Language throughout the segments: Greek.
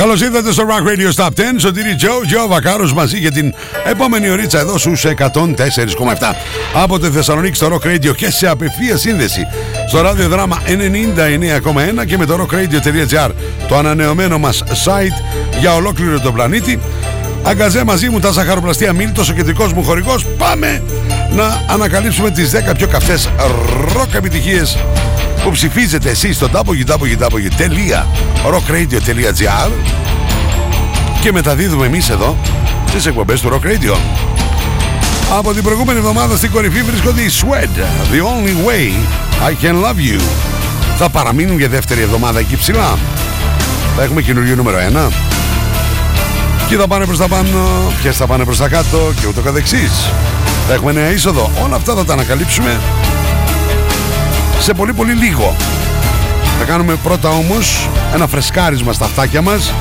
Καλώς ήρθατε στο Rock Radio Stop 10. Σωτήρι Τζο, Τζο Βακάρος μαζί για την επόμενη ωρίτσα εδώ στους 104,7 από τη Θεσσαλονίκη στο Rock Radio και σε απευθεία σύνδεση στο ραδιοδράμα 99,1 και με το rockradio.gr το ανανεωμένο μας site για ολόκληρο τον πλανήτη. Αγκαζέ μαζί μου τα ζαχαροπλαστεία Μίλτος, ο κεντρικός μου χορηγός. Πάμε να ανακαλύψουμε τις 10 πιο καυτές ροκ επιτυχίες που ψηφίζετε εσείς στο www.rockradio.gr και μεταδίδουμε εμείς εδώ στις εκπομπές του Rock Radio. Από την προηγούμενη εβδομάδα στην κορυφή βρίσκονται οι Swed, The Only Way I Can Love You. Θα παραμείνουν για δεύτερη εβδομάδα εκεί ψηλά. Θα έχουμε καινούριο νούμερο 1. Και θα πάνε προς τα πάνω, ποιες θα πάνε προς τα κάτω και ούτω καθεξής. Θα έχουμε νέα είσοδο. Όλα αυτά θα τα ανακαλύψουμε σε πολύ πολύ λίγο. Θα κάνουμε πρώτα όμως ένα φρεσκάρισμα στα αυτάκια μας.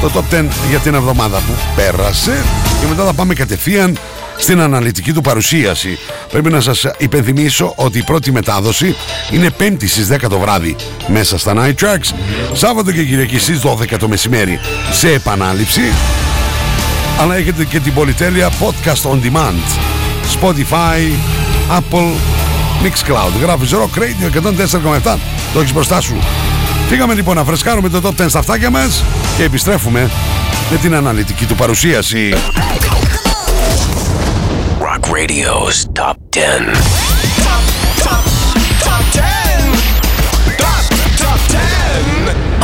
Το top 10 για την εβδομάδα που πέρασε. Και μετά θα πάμε κατευθείαν στην αναλυτική του παρουσίαση. Πρέπει να σας υπενθυμίσω ότι η πρώτη μετάδοση είναι 5η στις 10 το βράδυ μέσα στα Night Tracks, Σάββατο και Κυριακή στις 12 το μεσημέρι σε επανάληψη, αλλά έχετε και την πολυτέλεια Podcast On Demand, Spotify, Apple, Mixcloud. Γράφεις Rock Radio 104,7, το έχεις μπροστά σου. Φύγαμε λοιπόν να φρεσκάρουμε το top 10 στα αυτάκια μας και επιστρέφουμε με την αναλυτική του παρουσίαση. Rock Radio's Top 10. Top, top, top 10. Top, top 10.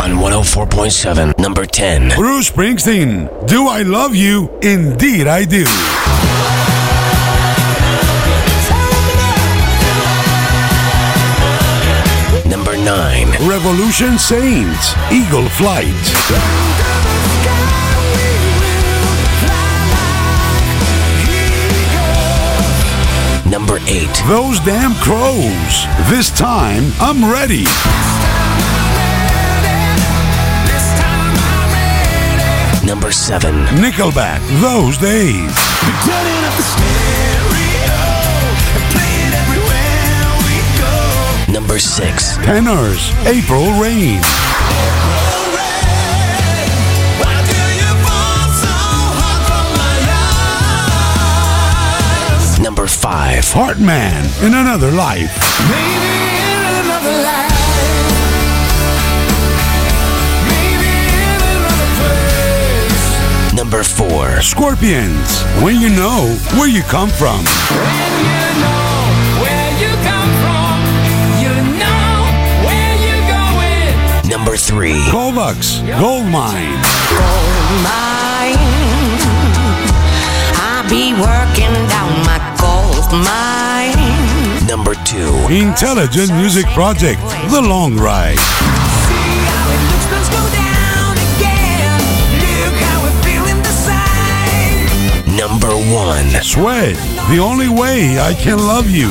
On 104.7, number 10. Bruce Springsteen, Do I Love You? Indeed I Do. Revolution Saints, Eagle Flight. Number 8. Those Damn Crows, This Time I'm Ready. Number 7. Nickelback, Those Days. Number 6. Tenors, April Rain. Why do you fall so hard from my eyes? Number 5. Heartman, In Another Life. Maybe in another life. In another. Number 4. Scorpions, When You Know Where You Come From. three. Colbucks Gold Mine. Gold Mine. I be working down my gold mine. Number two. Intelligent Music Project. The Long Ride. Number one. Sweat. The only way I can love you.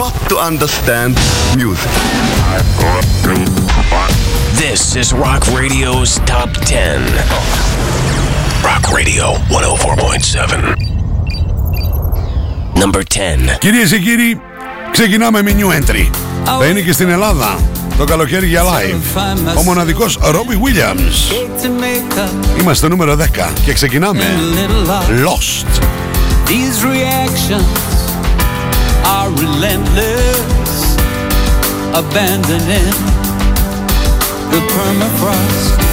not to understand music. This is Rock Radio's Top 10. Rock Radio 104.7. Number 10. Κυρίες και κύριοι, ξεκινάμε με new entry. Θα είναι και στην Ελλάδα το καλοκαίρι για live. Ο μοναδικός Robbie Williams. Είμαστε νούμερο 10 και ξεκινάμε. Lost. These reactions are relentless, abandoning the permafrost.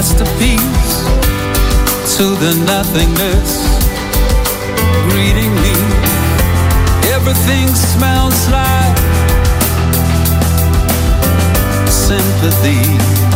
Masterpiece to the nothingness greeting me. Everything smells like sympathy.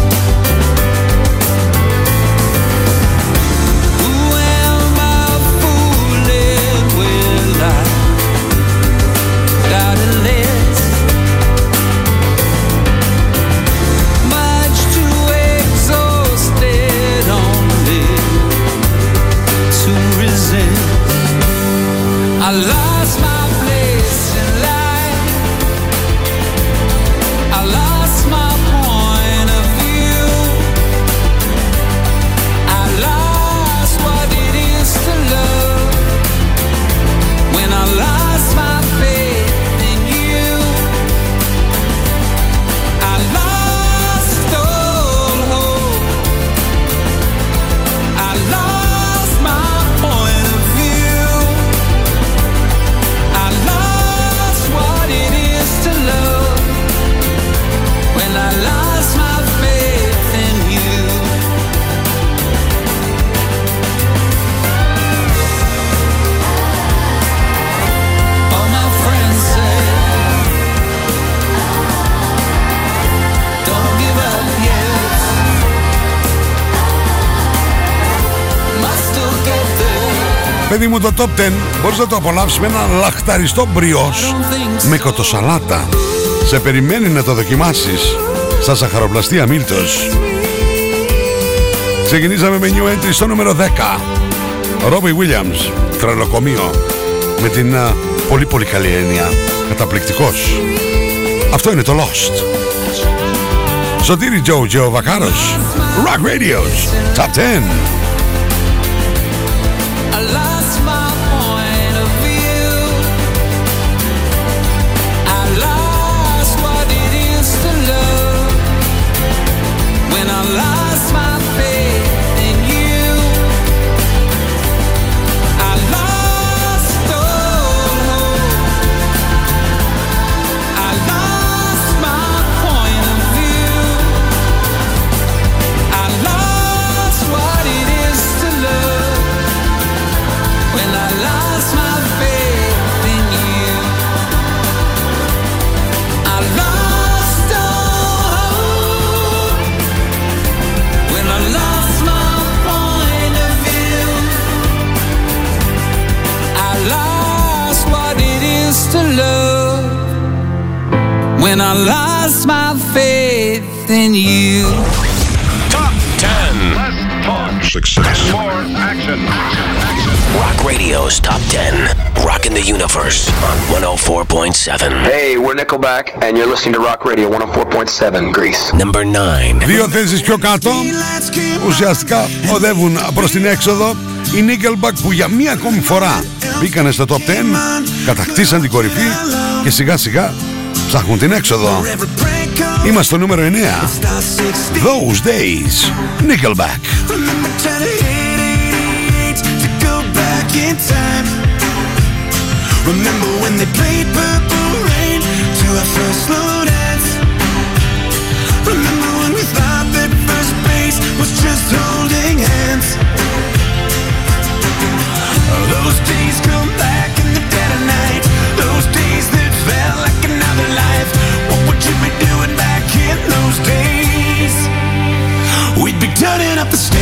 Παιδί μου το top 10 μπορείς να το απολαύσεις με ένα λαχταριστό μπριός με κοτοσαλάτα. Σε περιμένει να το δοκιμάσεις στα ζαχαροπλαστεία Μίλτος. Ξεκινήσαμε με new entry στο νούμερο 10. Ρόμπι Williams, τρελοκομείο. Με την α, πολύ πολύ καλή έννοια. Καταπληκτικός. Αυτό είναι το Lost. Σωτήρι Τζο Τζο Βακάρος. Rock Radios. Top 10. When I lost my faith in you. Top 10. Less talk. Success. More action. Rock Radio's Top 10. Rocking the Universe on 104.7. Hey, we're Nickelback, and you're listening to Rock Radio 104.7 Greece. Number 9. Δύο θέσεις πιο κάτω ουσιαστικά οδεύουν προς την έξοδο οι Nickelback που για μία ακόμη φορά μπήκανε στο top 10 κατακτήσαν την κορυφή και σιγά σιγά ψάχνουν την έξοδο Είμαστε στο νούμερο 9 Those Days Nickelback Remember when they played Purple Rain to our first slow dance? Remember when we thought that first base was just holding hands? Those days turning up the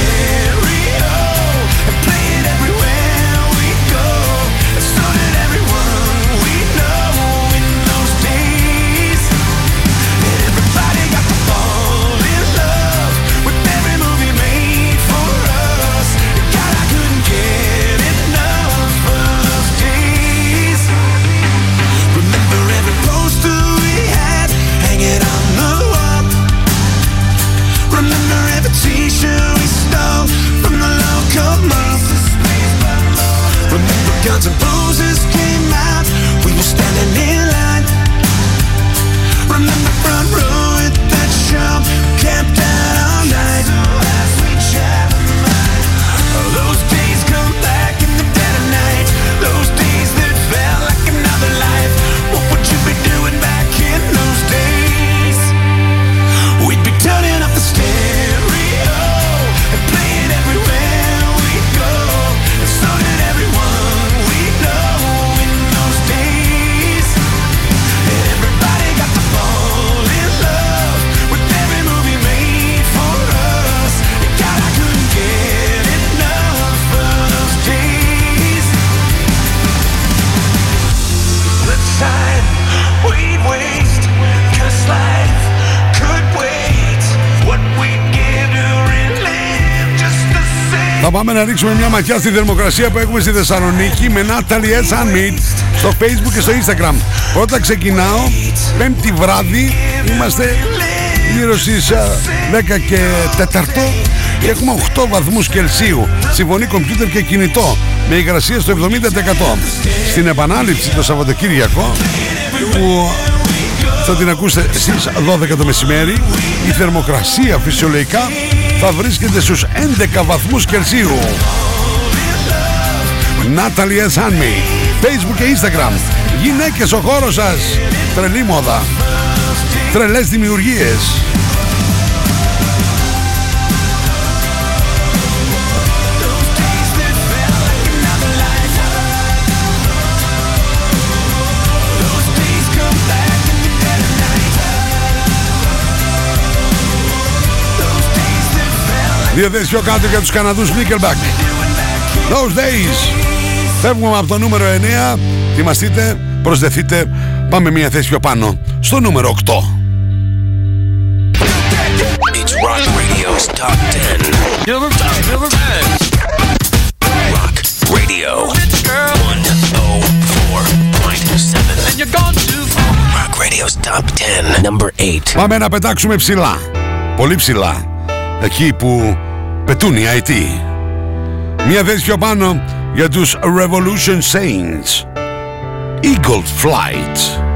να ρίξουμε μια ματιά στη θερμοκρασία που έχουμε στη Θεσσαλονίκη με Natalie S. Unmeet στο facebook και στο instagram. Πρώτα ξεκινάω, πέμπτη βράδυ, είμαστε γύρω στις α, 10 και 4 και έχουμε 8 βαθμούς Κελσίου. Συμφωνεί κομπιούτερ και κινητό με υγρασία στο 70%. Στην επανάληψη το Σαββατοκύριακο που θα την ακούσετε στις 12 το μεσημέρι η θερμοκρασία φυσιολογικά θα βρίσκεται στους 11 βαθμούς Κελσίου. Natalie S. Hanmi, Facebook και Instagram. Γυναίκες στο χώρος σας. Τρελή μόδα. Τρελές δημιουργίες. Δύο θέσεις πιο κάτω για τους Καναδούς Nickelback. Those days. Φεύγουμε από το νούμερο 9. Θυμαστείτε, προσδεθείτε. Πάμε μια θέση πιο πάνω. Στο νούμερο 8. It's Rock Radio's Top 10. Rock Radio 104.7. Rock Radio's Top 10. Number 8. Πάμε να πετάξουμε ψηλά. Πολύ ψηλά. Εκεί που πετούν οι IT. Μια θέση πιο πάνω για τους Revolution Saints. Eagle Flight.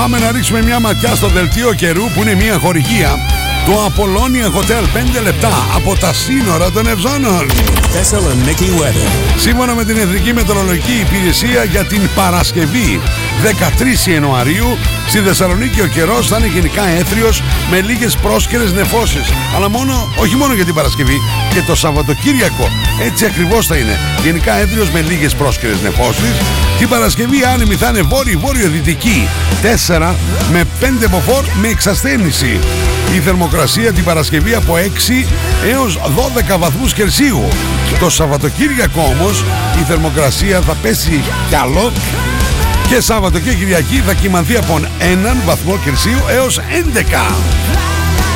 Πάμε να ρίξουμε μια ματιά στο δελτίο καιρού που είναι μια χορηγία του Apollonia Hotel 5 λεπτά από τα σύνορα των Ευζώνων. Thessaloniki weather. Σύμφωνα με την Εθνική Μετεωρολογική Υπηρεσία για την Παρασκευή 13 Ιανουαρίου στη Θεσσαλονίκη ο καιρός θα είναι γενικά έθριος με λίγες πρόσκαιρες νεφώσεις. Αλλά μόνο, όχι μόνο για την Παρασκευή και το Σαββατοκύριακο. Έτσι ακριβώς θα είναι. Γενικά έθριος με λίγες πρόσκαιρες νεφώσεις. Την Παρασκευή άνεμη θα είναι βόρειο-βόρειο-δυτική 4 με 5 μποφόρ με εξασθένηση. Η θερμοκρασία την Παρασκευή από 6 έως 12 βαθμούς Κελσίου. Το Σαββατοκύριακο όμως η θερμοκρασία θα πέσει κι άλλο και Σάββατο και Κυριακή θα κοιμανθεί από 1 βαθμό Κελσίου έως 11.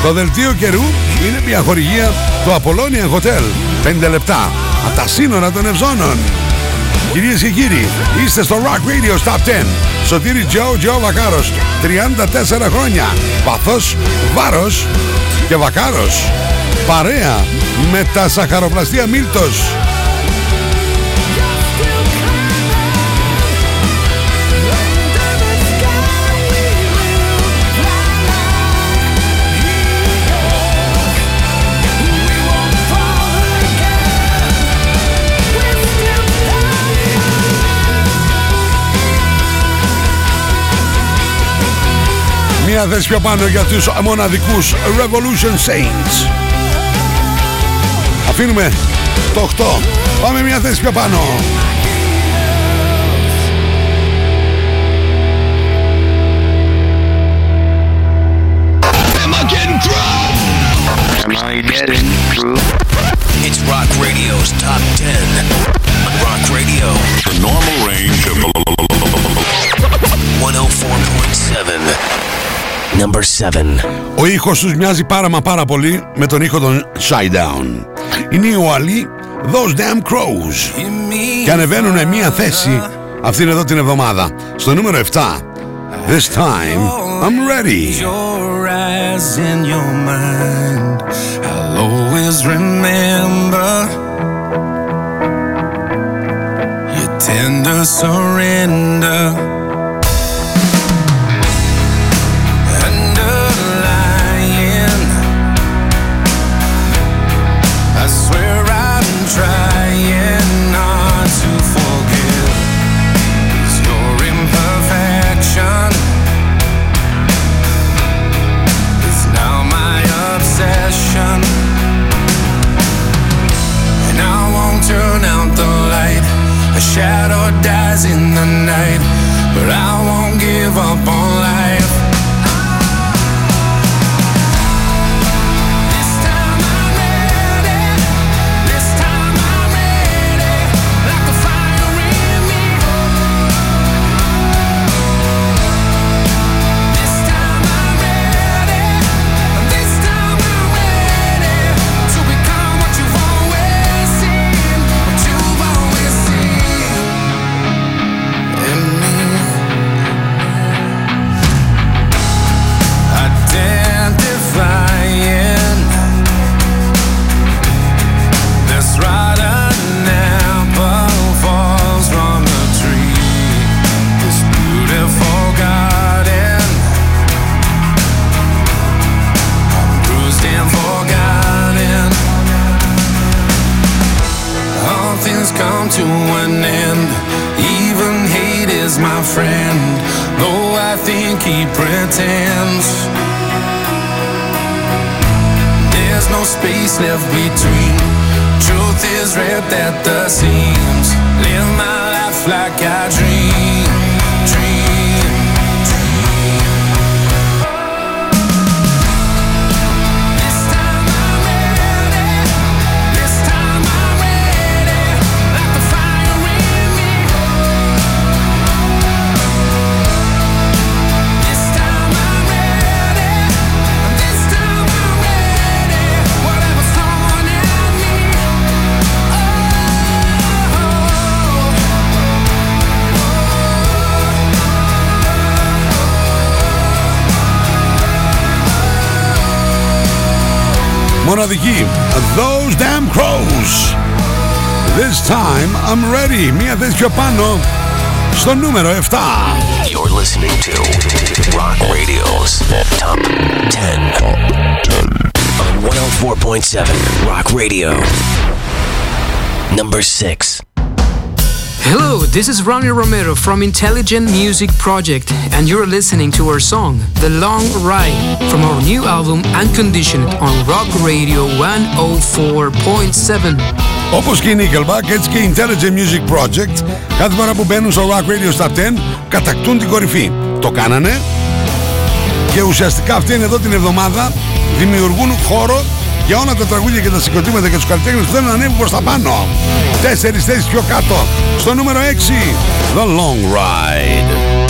Το δελτίο καιρού είναι μια χορηγία του Apollonia Hotel 5 λεπτά από τα σύνορα των Ευζώνων. Κυρίες και κύριοι, είστε στο Rock Radio Top 10. Σωτήρι Τζο, Τζο Βακάρος, 34 χρόνια. Παθός, βάρος και Βακάρος. Παρέα με τα σαχαροπλαστεία Μίλτος. μία θέση πιο πάνω για τους μοναδικούς Revolution Saints. Αφήνουμε το 8. Πάμε μία θέση πιο πάνω. It's Rock Radio's Top 10. Rock Radio. The normal range of 104.7. Number 7. Ο ήχος τους μοιάζει πάρα μα πάρα πολύ με τον ήχο των Shinedown. Είναι οι Ουαλοί Those Damn Crows. Και ανεβαίνουν μια θέση αυτήν εδώ την εβδομάδα. Στο νούμερο 7. This time I'm ready. your eyes in your mind. I'll always remember your tender surrender. And I won't turn out the light. A shadow dies in the night. But I won't give up on life. πάνω στο νούμερο 7. You're listening to Rock Radio's Top 10 on 104.7 Rock Radio. Number 6. Hello, this is Ronnie Romero from Intelligent Music Project, and you're listening to our song, The Long Ride, from our new album Unconditioned on Rock Radio 104.7. Όπως και η Nickelback, έτσι και η Intelligent Music Project, κάθε φορά που μπαίνουν στο Rock Radio Top 10, κατακτούν την κορυφή. Το κάνανε και ουσιαστικά αυτή είναι εδώ την εβδομάδα δημιουργούν χώρο για όλα τα τραγούδια και τα συγκροτήματα και τους καλλιτέχνες που θέλουν να ανέβουν προς τα πάνω. Τέσσερις θέσεις πιο κάτω. Στο νούμερο 6, The Long Ride.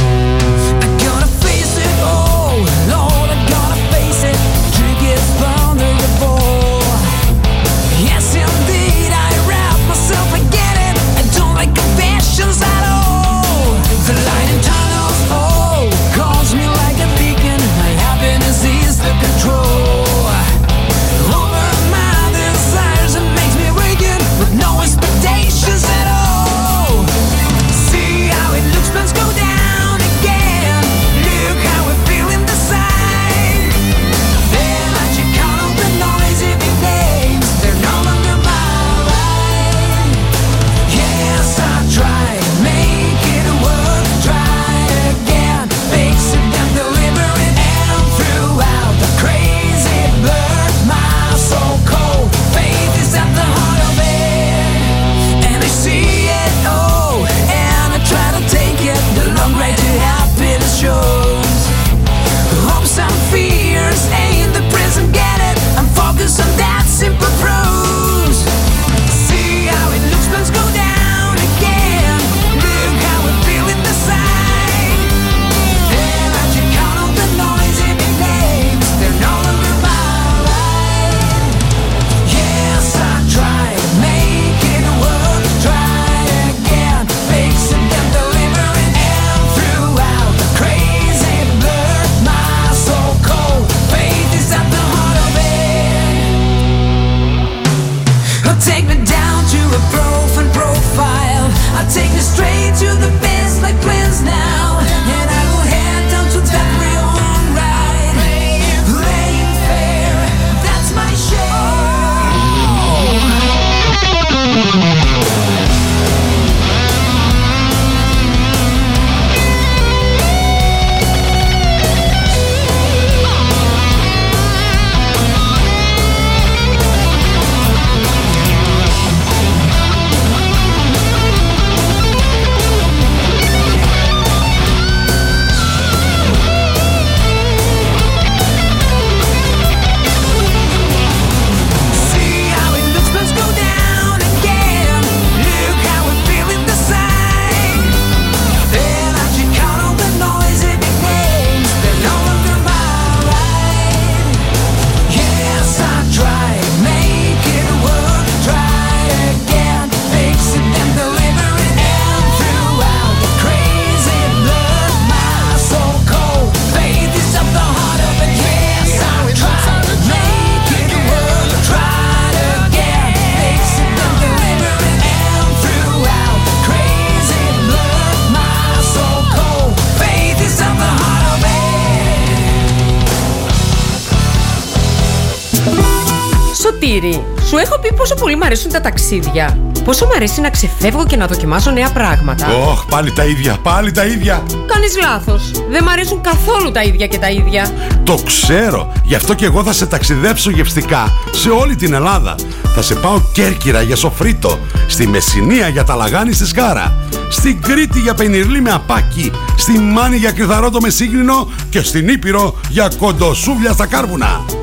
Σωτήρη, σου έχω πει πόσο πολύ μου αρέσουν τα ταξίδια. Πόσο μου αρέσει να ξεφεύγω και να δοκιμάσω νέα πράγματα. Ωχ, πάλι τα ίδια, πάλι τα ίδια. Κάνεις λάθος. Δεν μ' αρέσουν καθόλου τα ίδια και τα ίδια. Το ξέρω. Γι' αυτό και εγώ θα σε ταξιδέψω γευστικά σε όλη την Ελλάδα. Θα σε πάω Κέρκυρα για σοφρίτο, στη Μεσσηνία για τα λαγάνι στη Σκάρα, στην Κρήτη για πενιρλί με απάκι, στη Μάνη για κρυθαρότο με σύγχρονο και στην Ήπειρο για κοντοσούβλια στα κάρβουνα.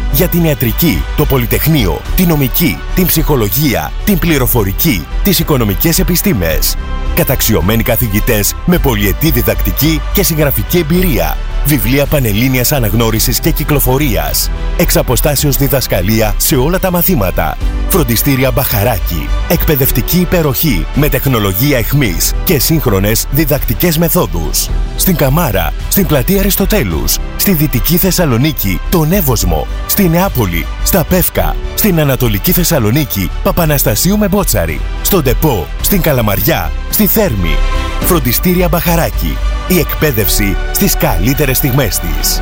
Για την ιατρική, το πολυτεχνείο, την νομική, την ψυχολογία, την πληροφορική, τις οικονομικές επιστήμες. Καταξιωμένοι καθηγητές με πολυετή διδακτική και συγγραφική εμπειρία. Βιβλία πανελλήνιας αναγνώρισης και κυκλοφορίας. Εξ αποστάσεως διδασκαλία σε όλα τα μαθήματα. Φροντιστήρια Μπαχαράκι. Εκπαιδευτική υπεροχή με τεχνολογία εχμής και σύγχρονες διδακτικές μεθόδους. Στην Καμάρα, στην πλατεία Αριστοτέλους, στη Δυτική Θεσσαλονίκη, τον Εύωσμο, στη Νεάπολη, στα Πεύκα, στην Ανατολική Θεσσαλονίκη, Παπαναστασίου με Μπότσαρη, στον Τεπό, στην Καλαμαριά, στη Θέρμη. Φροντιστήρια Μπαχαράκι. Η εκπαίδευση στις καλύτερες στιγμές της.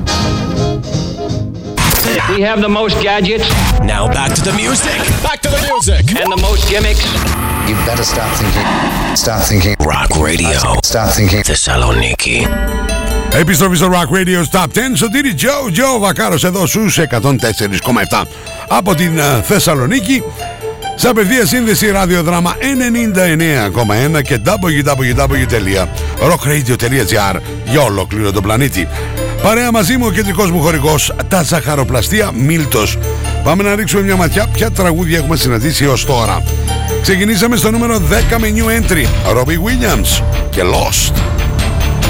We have the most gadgets. Now back to the music. Back to the music. And the most gimmicks. You better start thinking. Start thinking. Rock Radio. Start thinking. Θεσσαλονίκη. Επιστροφή στο Rock Radio Top 10 Σωτήρι Τζο Τζο Βακάρος εδώ στους 104,7 από την ε, Θεσσαλονίκη σε απευθεία σύνδεση ραδιοδράμα 99,1 και www.rockradio.gr για ολόκληρο τον πλανήτη. Παρέα μαζί μου ο κεντρικός μου χορηγός τα ζαχαροπλαστεία Μίλτος. Πάμε να ρίξουμε μια ματιά ποια τραγούδια έχουμε συναντήσει έως τώρα. Ξεκινήσαμε στο νούμερο 10 με New Entry Robbie Williams και Lost.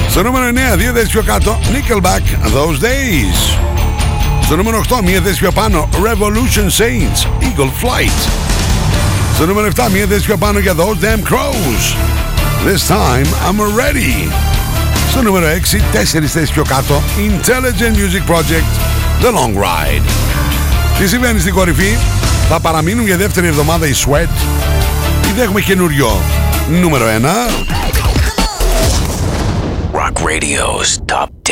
Στο νούμερο 9, δύο θέσεις πιο κάτω, Nickelback, Those Days. Στο νούμερο 8, μία θέση πιο πάνω, Revolution Saints, Eagle Flight. Στο νούμερο 7, μία θέση πιο πάνω για Those Damn Crows. This time, I'm ready. Στο νούμερο 6, τέσσερις θέσεις πιο κάτω, Intelligent Music Project, The Long Ride. Τι συμβαίνει στην κορυφή, θα παραμείνουν για δεύτερη εβδομάδα οι Sweat. Ήδη έχουμε καινούριο νούμερο 1. Rock Radio's Top 10.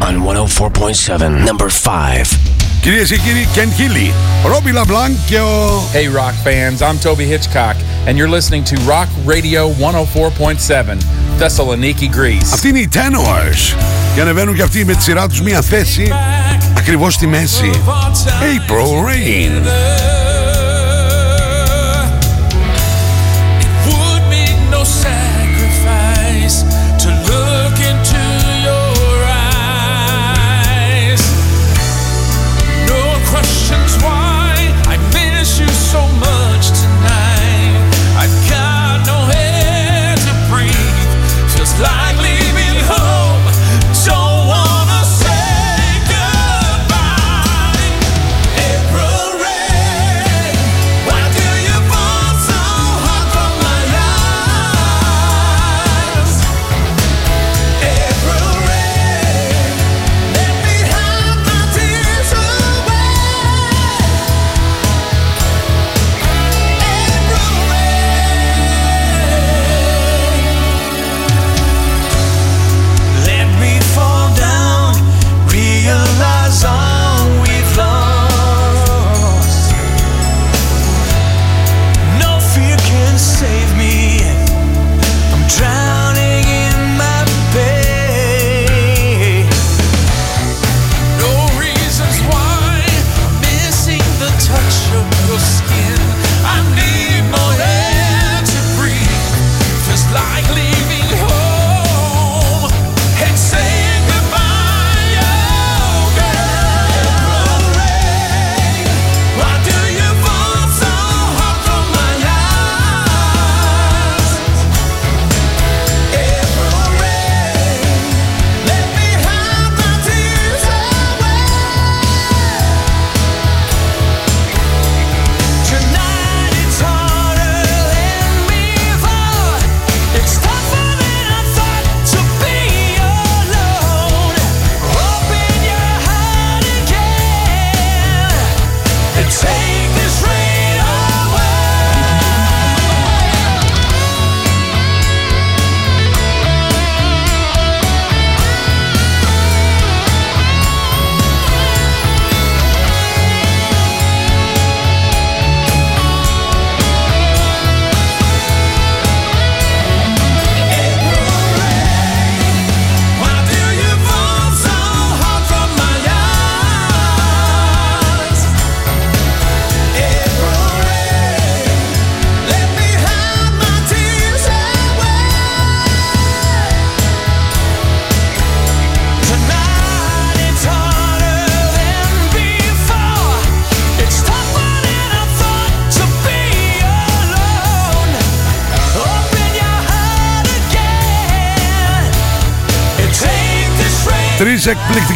On 104.7, number 5. Κυρίε και κύριοι, Ken Healy, Robbie LeBlanc και ο. Hey, rock fans, I'm Toby Hitchcock, and you're listening to Rock Radio 104.7, Thessaloniki, Greece. Αυτοί είναι οι Tenors. Και ανεβαίνουν και αυτοί με τη σειρά τους μία θέση ακριβώς στη μέση. April Rain.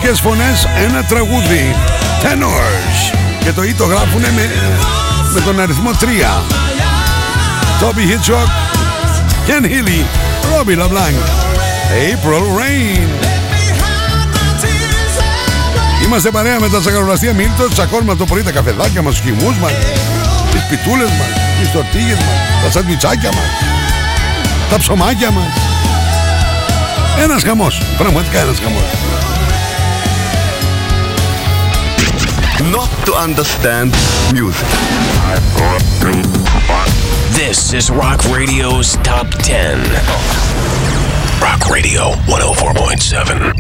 Εκπληκτικές φωνές, ένα τραγούδι. Tenors. Και το «ή» το γράφουνε με, με τον αριθμό 3. Toby Hitchcock, Ken Healy, Robbie LeBlanc, April Rain. Είμαστε παρέα με τα σακαρολαστία Μίλτο, τσακώνουμε το πρωί τα καφεδάκια μας, τους χυμούς μας, τις πιτούλες μας, τις τορτίγες μας, τα σαντουιτσάκια μας, τα ψωμάκια μας. Ένας χαμός, πραγματικά ένας χαμός. Not to understand music. This is Rock Radio's Top 10. Rock Radio 104.7.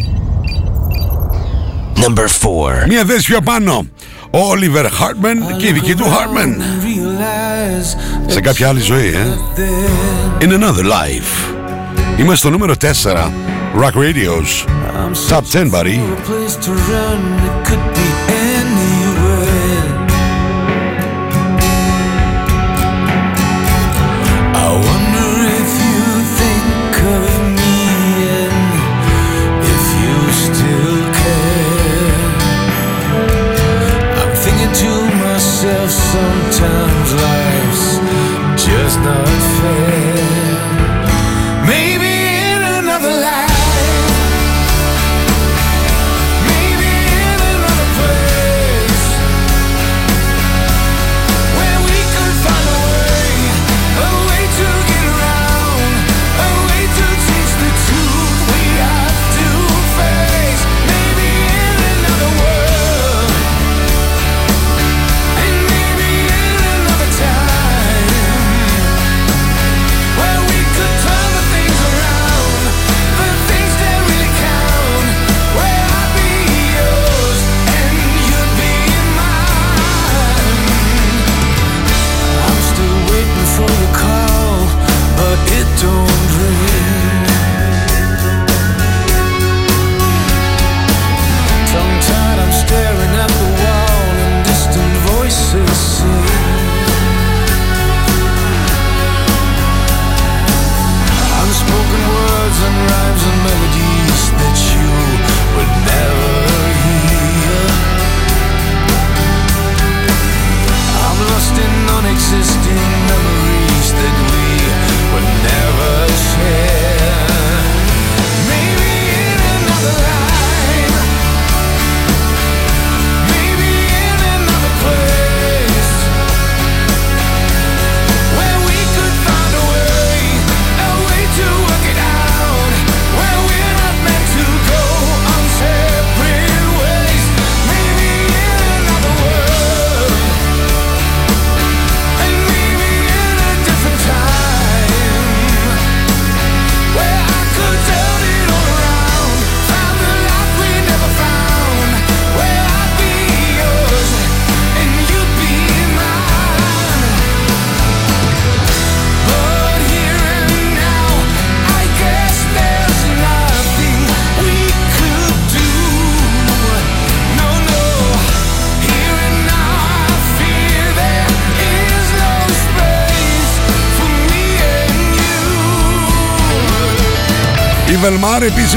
Number 4. Μία θέση πιο πάνω. Ο Oliver Hartman και η δική του Hartman. Σε κάποια άλλη ζωή, ε. In another life. Είμαστε στο νούμερο 4. Rock Radio's Top 10, buddy.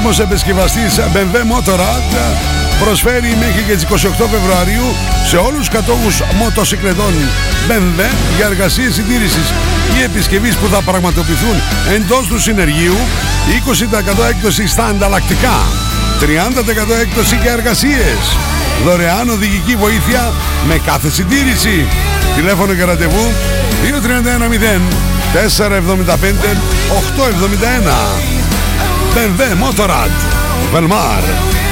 Velmar, επίσημος επισκευαστής BMW Motorrad, προσφέρει μέχρι και τις 28 Φεβρουαρίου σε όλους τους κατόχους μοτοσυκλετών BMW για εργασίες συντήρησης ή επισκευής που θα πραγματοποιηθούν εντός του συνεργείου 20% έκπτωση στα ανταλλακτικά 30% έκπτωση για εργασίες. Δωρεάν οδηγική βοήθεια με κάθε συντήρηση. Τηλέφωνο και ραντεβού 2310 475 871 BMW Motorrad Velmar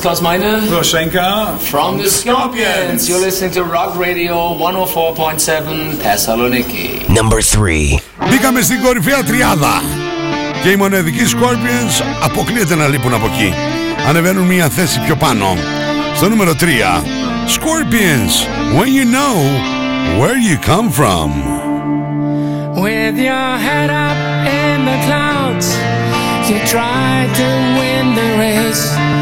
Klaus Meine. Roshenka. From the Scorpions. You're listening to Rock Radio 104.7 Thessaloniki. Number 3. Μπήκαμε στην κορυφαία τριάδα. Και οι μοναδικοί Scorpions αποκλείεται να λείπουν από εκεί. Ανεβαίνουν μια θέση πιο πάνω. Στο νούμερο 3. Scorpions, when you know where you come from. With your head up in the clouds, you try to win the race.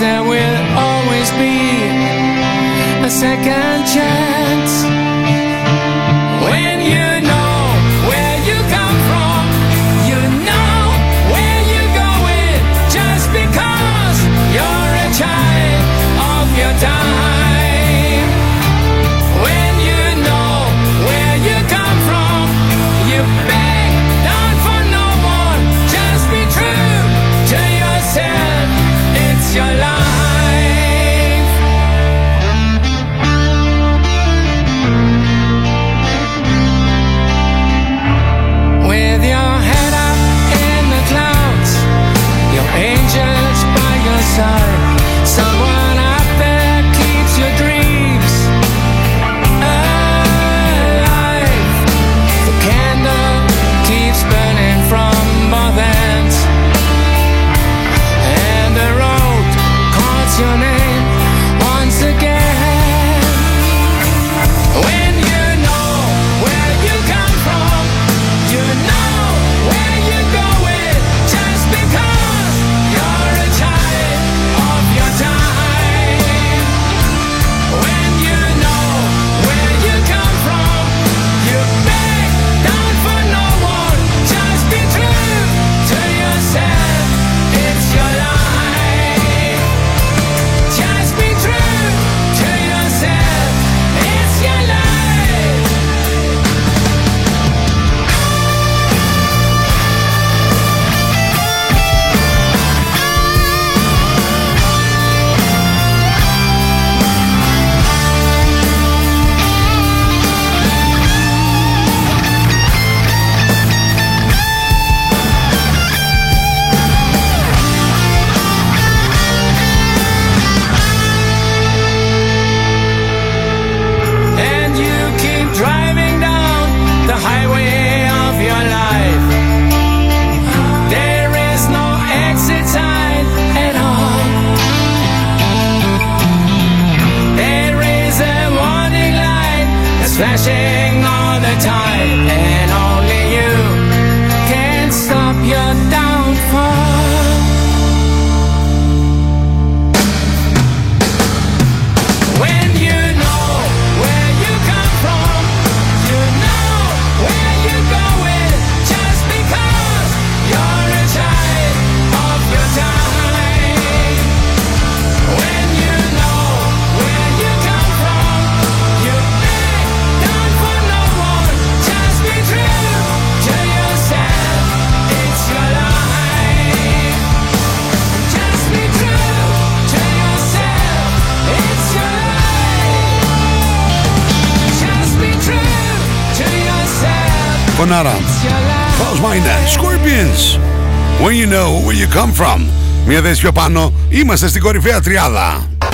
there will always be a second chance. When you know where you come from. Μια θέση πιο πάνω, είμαστε στην κορυφαία τριάδα. Am I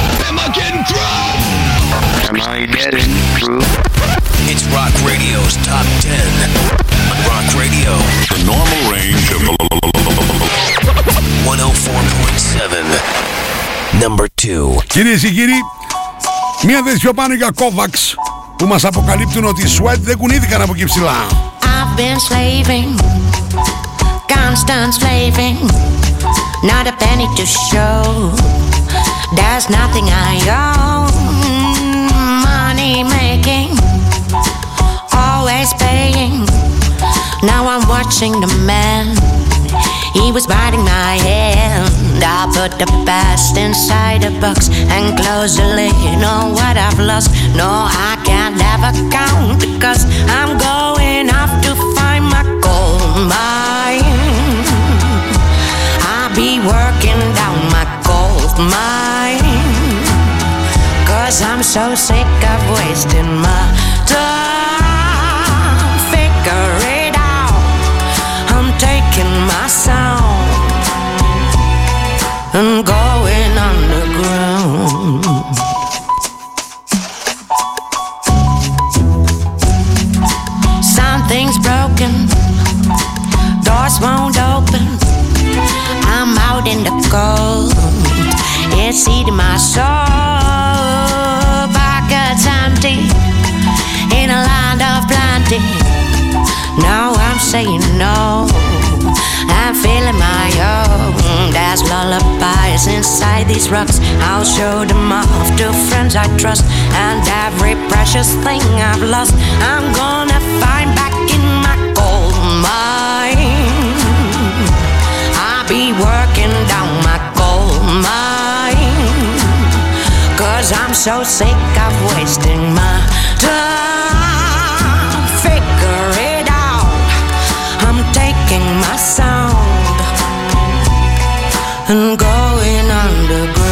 getting through? Am I getting through? It's Rock Radio's Top 10. On Rock Radio. The normal range of 104.7. Number 2. Κυρίες και κύριοι, μια θέση πιο πάνω για Kovacs που μας αποκαλύπτουν ότι οι Sweat δεν κουνήθηκαν από εκεί ψηλά. I've been slaving constant slaving, not a penny to show. There's nothing I own. Money making, always paying. Now I'm watching the man. He was biting my hand. I put the past inside a box and close the lid on what I've lost. No, I can't ever count because I'm going off to find my gold mine. Mine. Cause I'm so sick of wasting my time. Figure it out. I'm taking my sound and going underground. Something's broken, doors won't open. I'm out in the cold, it's eating my soul. Pockets empty in a land of plenty. Now I'm saying no. I'm feeling my own. There's lullabies inside these rocks. I'll show them off to friends I trust. And every precious thing I've lost, I'm gonna find back in my gold mine. Cause I'm so sick of wasting my time. Figure it out. I'm taking my sound and going underground.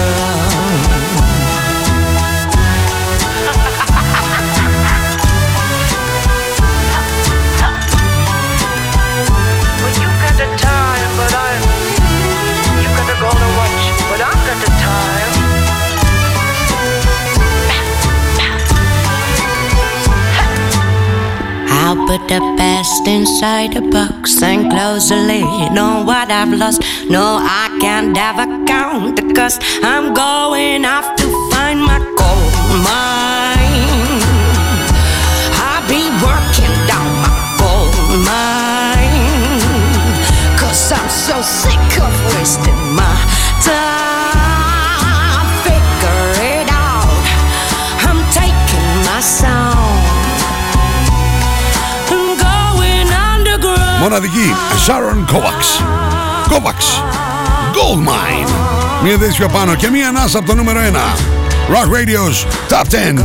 Put the past inside a box and close the lid on what I've lost. No, I can't ever count the because I'm going off to find my gold mine. I'll be working down my gold mine. Cause I'm so sick of wasting my time. Figure it out. I'm taking my sound. Μοναδική Sharon Kovacs. Kovacs. Gold Mine. Μία θέση πιο πάνω και μία ανάσα από το νούμερο 1. Rock Radio's Top 10.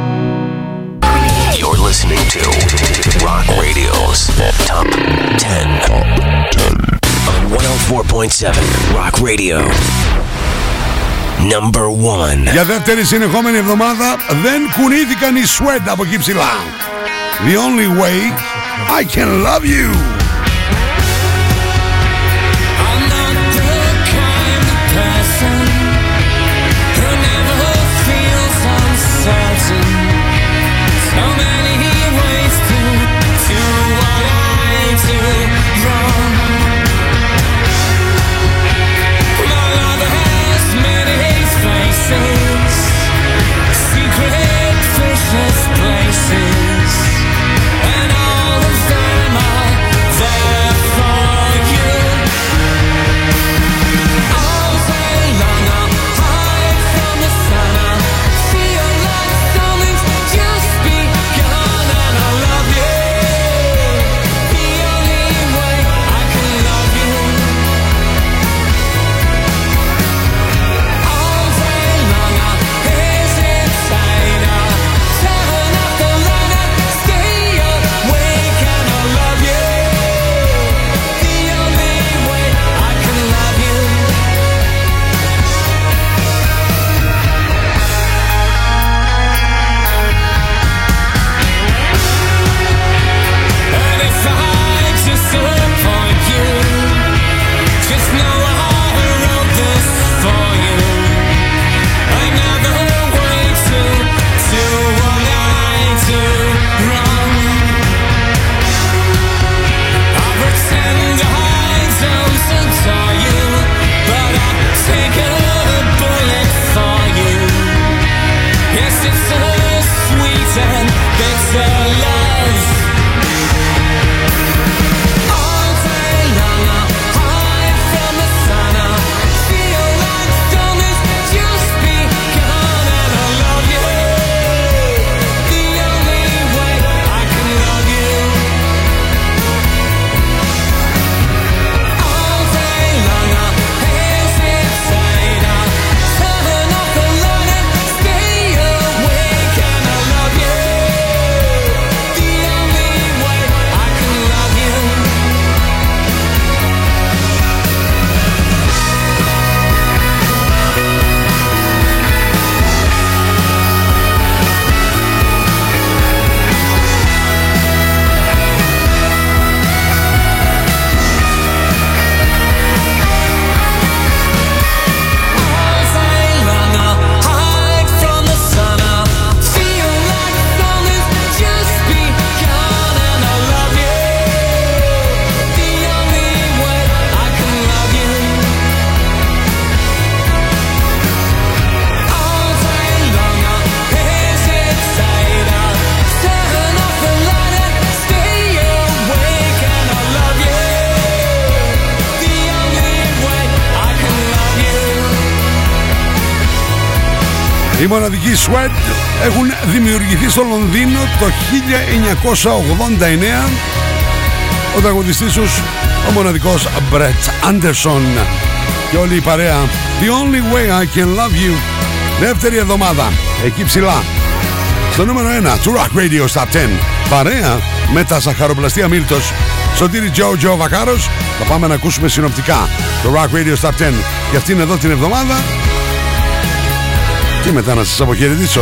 You're listening to Rock Radio's Top 10. On 104.7 Rock Radio. Number 1. Για δεύτερη συνεχόμενη εβδομάδα δεν κουνήθηκαν οι Sweat από εκεί ψηλά. The only way I can love you. Οι μοναδικοί Sweat έχουν δημιουργηθεί στο Λονδίνο το 1989 ο τραγουδιστής τους ο μοναδικός Brett Anderson και όλη η παρέα The Only Way I Can Love You δεύτερη εβδομάδα εκεί ψηλά. Στο νούμερο 1 του Rock Radio Top 10 παρέα με τα σαχαροπλαστεία Μίλτος. Σωτήρι Τζο Τζο Βακάρος. Θα πάμε να ακούσουμε συνοπτικά το Rock Radio Top 10 για αυτήν εδώ την εβδομάδα και μετά να σας αποχαιρετήσω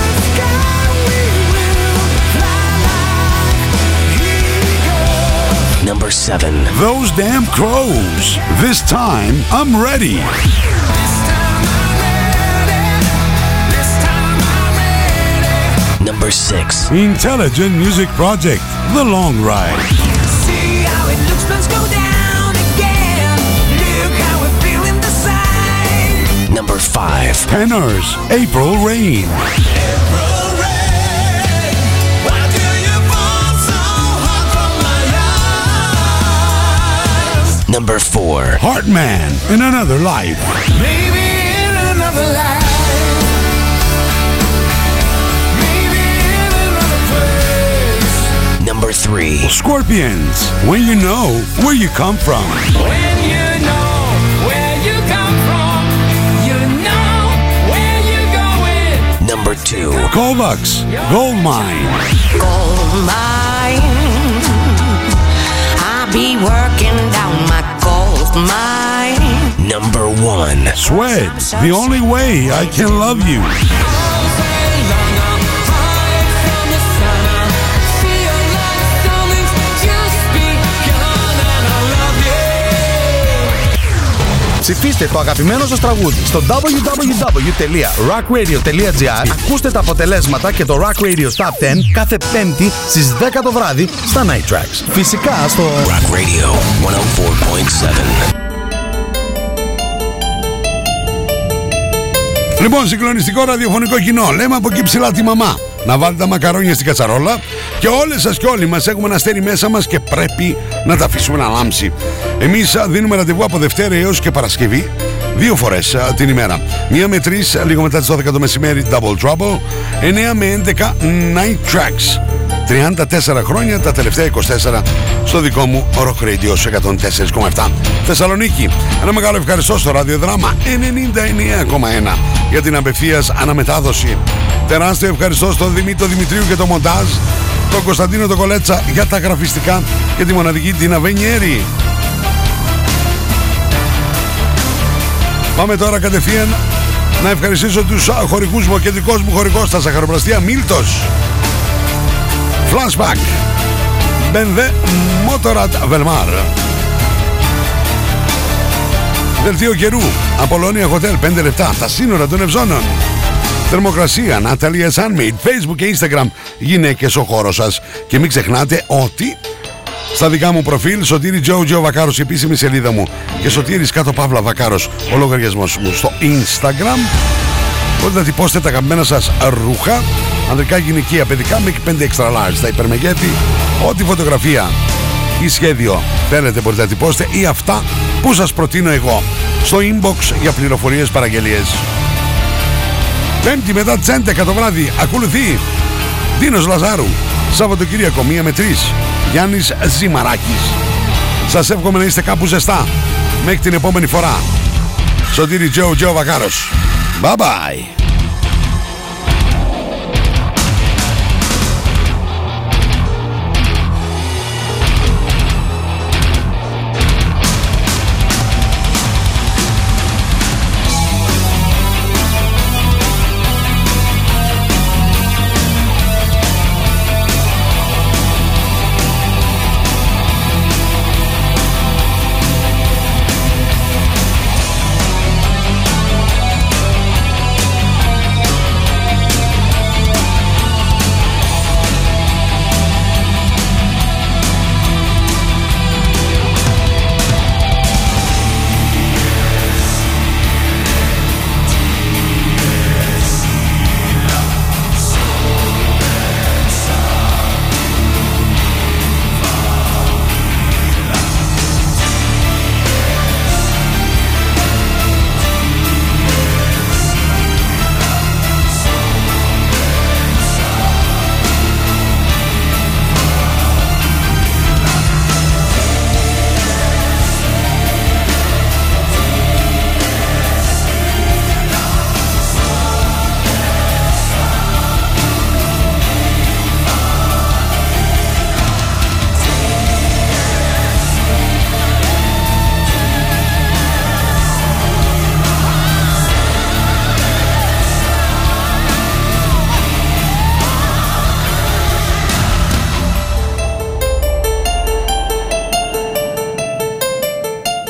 number seven. Those damn crows. This time, I'm ready. Number six. Intelligent Music Project, The Long Ride. Number five. Tenors, April Rain. Number 4. Heartman In Another Life Maybe in another life. Maybe in another place. Number 3. Scorpions When You Know Where You Come From When you know where you come from, you know where you're going. Number 2. Kovacs Gold Mine gold mine. Working down my gold mine. Number 1. Sweat The Only Way I Can Love You Ψηφίστε το αγαπημένο σας τραγούδι στο www.rockradio.gr Ακούστε τα αποτελέσματα και το Rock Radio Top 10 κάθε πέμπτη στις 10 το βράδυ στα Night Tracks. Φυσικά στο Rock Radio 104.7. Λοιπόν, συγκλονιστικό ραδιοφωνικό κοινό. Λέμε από εκεί ψηλά τη μαμά. Να βάλετε τα μακαρόνια στην κατσαρόλα και όλες σας και όλοι μας έχουμε ένα αστέρι μέσα μας και πρέπει να τα αφήσουμε να λάμψει. Εμείς α, δίνουμε ραντεβού από Δευτέρα έως και Παρασκευή δύο φορές α, την ημέρα. Μία με τρεις, α, λίγο μετά τις 12 το μεσημέρι, Double Trouble. 9 με 11, Night Tracks. 34 χρόνια, τα τελευταία 24 στο δικό μου Rock Radio σε 104,7 Θεσσαλονίκη. Ένα μεγάλο ευχαριστώ στο ραδιοδράμα 99,1 για την απευθείας αναμετάδοση. Τεράστιο ευχαριστώ στον Δημήτρη Δημητρίου για το μοντάζ, τον Κωνσταντίνο τον Κολέτσα για τα γραφιστικά και τη μοναδική Τίνα Βενιέρη. Πάμε τώρα κατευθείαν να ευχαριστήσω τους α, χωρικούς μου, ο κεντρικός μου χωρικός στα Σαχαροπλαστεία Μίλτος. Flashback. Μπενδέ Μότορατ Βελμάρ. Δελτίο καιρού. Απολώνια Hotel 5 λεπτά. Τα σύνορα των Ευζώνων. Θερμοκρασία. Ναταλία Sunmade. Facebook και Instagram. Γυναίκες ο χώρος σας. Και μην ξεχνάτε ότι στα δικά μου προφίλ Σωτήρι Τζο Τζο Βακάρος η επίσημη σελίδα μου. Και Σωτήρης κάτω Παύλα Βακάρος ο λογαριασμός μου στο Instagram. Μπορείτε να τυπώσετε τα αγαπημένα σας ρούχα ανδρικά, γυναικεία, παιδικά με 5 extra large τα υπερμεγέθη ό,τι φωτογραφία ή σχέδιο θέλετε μπορείτε να τυπώσετε ή αυτά που σας προτείνω εγώ στο inbox για πληροφορίες παραγγελίες. Πέμπτη μετά τις 11 το βράδυ ακολουθεί Δίνος Λαζάρου Σαββατοκύριακο 1 με 3 Γιάννης Ζημαράκης. Σας εύχομαι να είστε κάπου ζεστά. Μέχρι την επόμενη φορά. Σωτήρι Τζο Τζο Βακάρος. Bye bye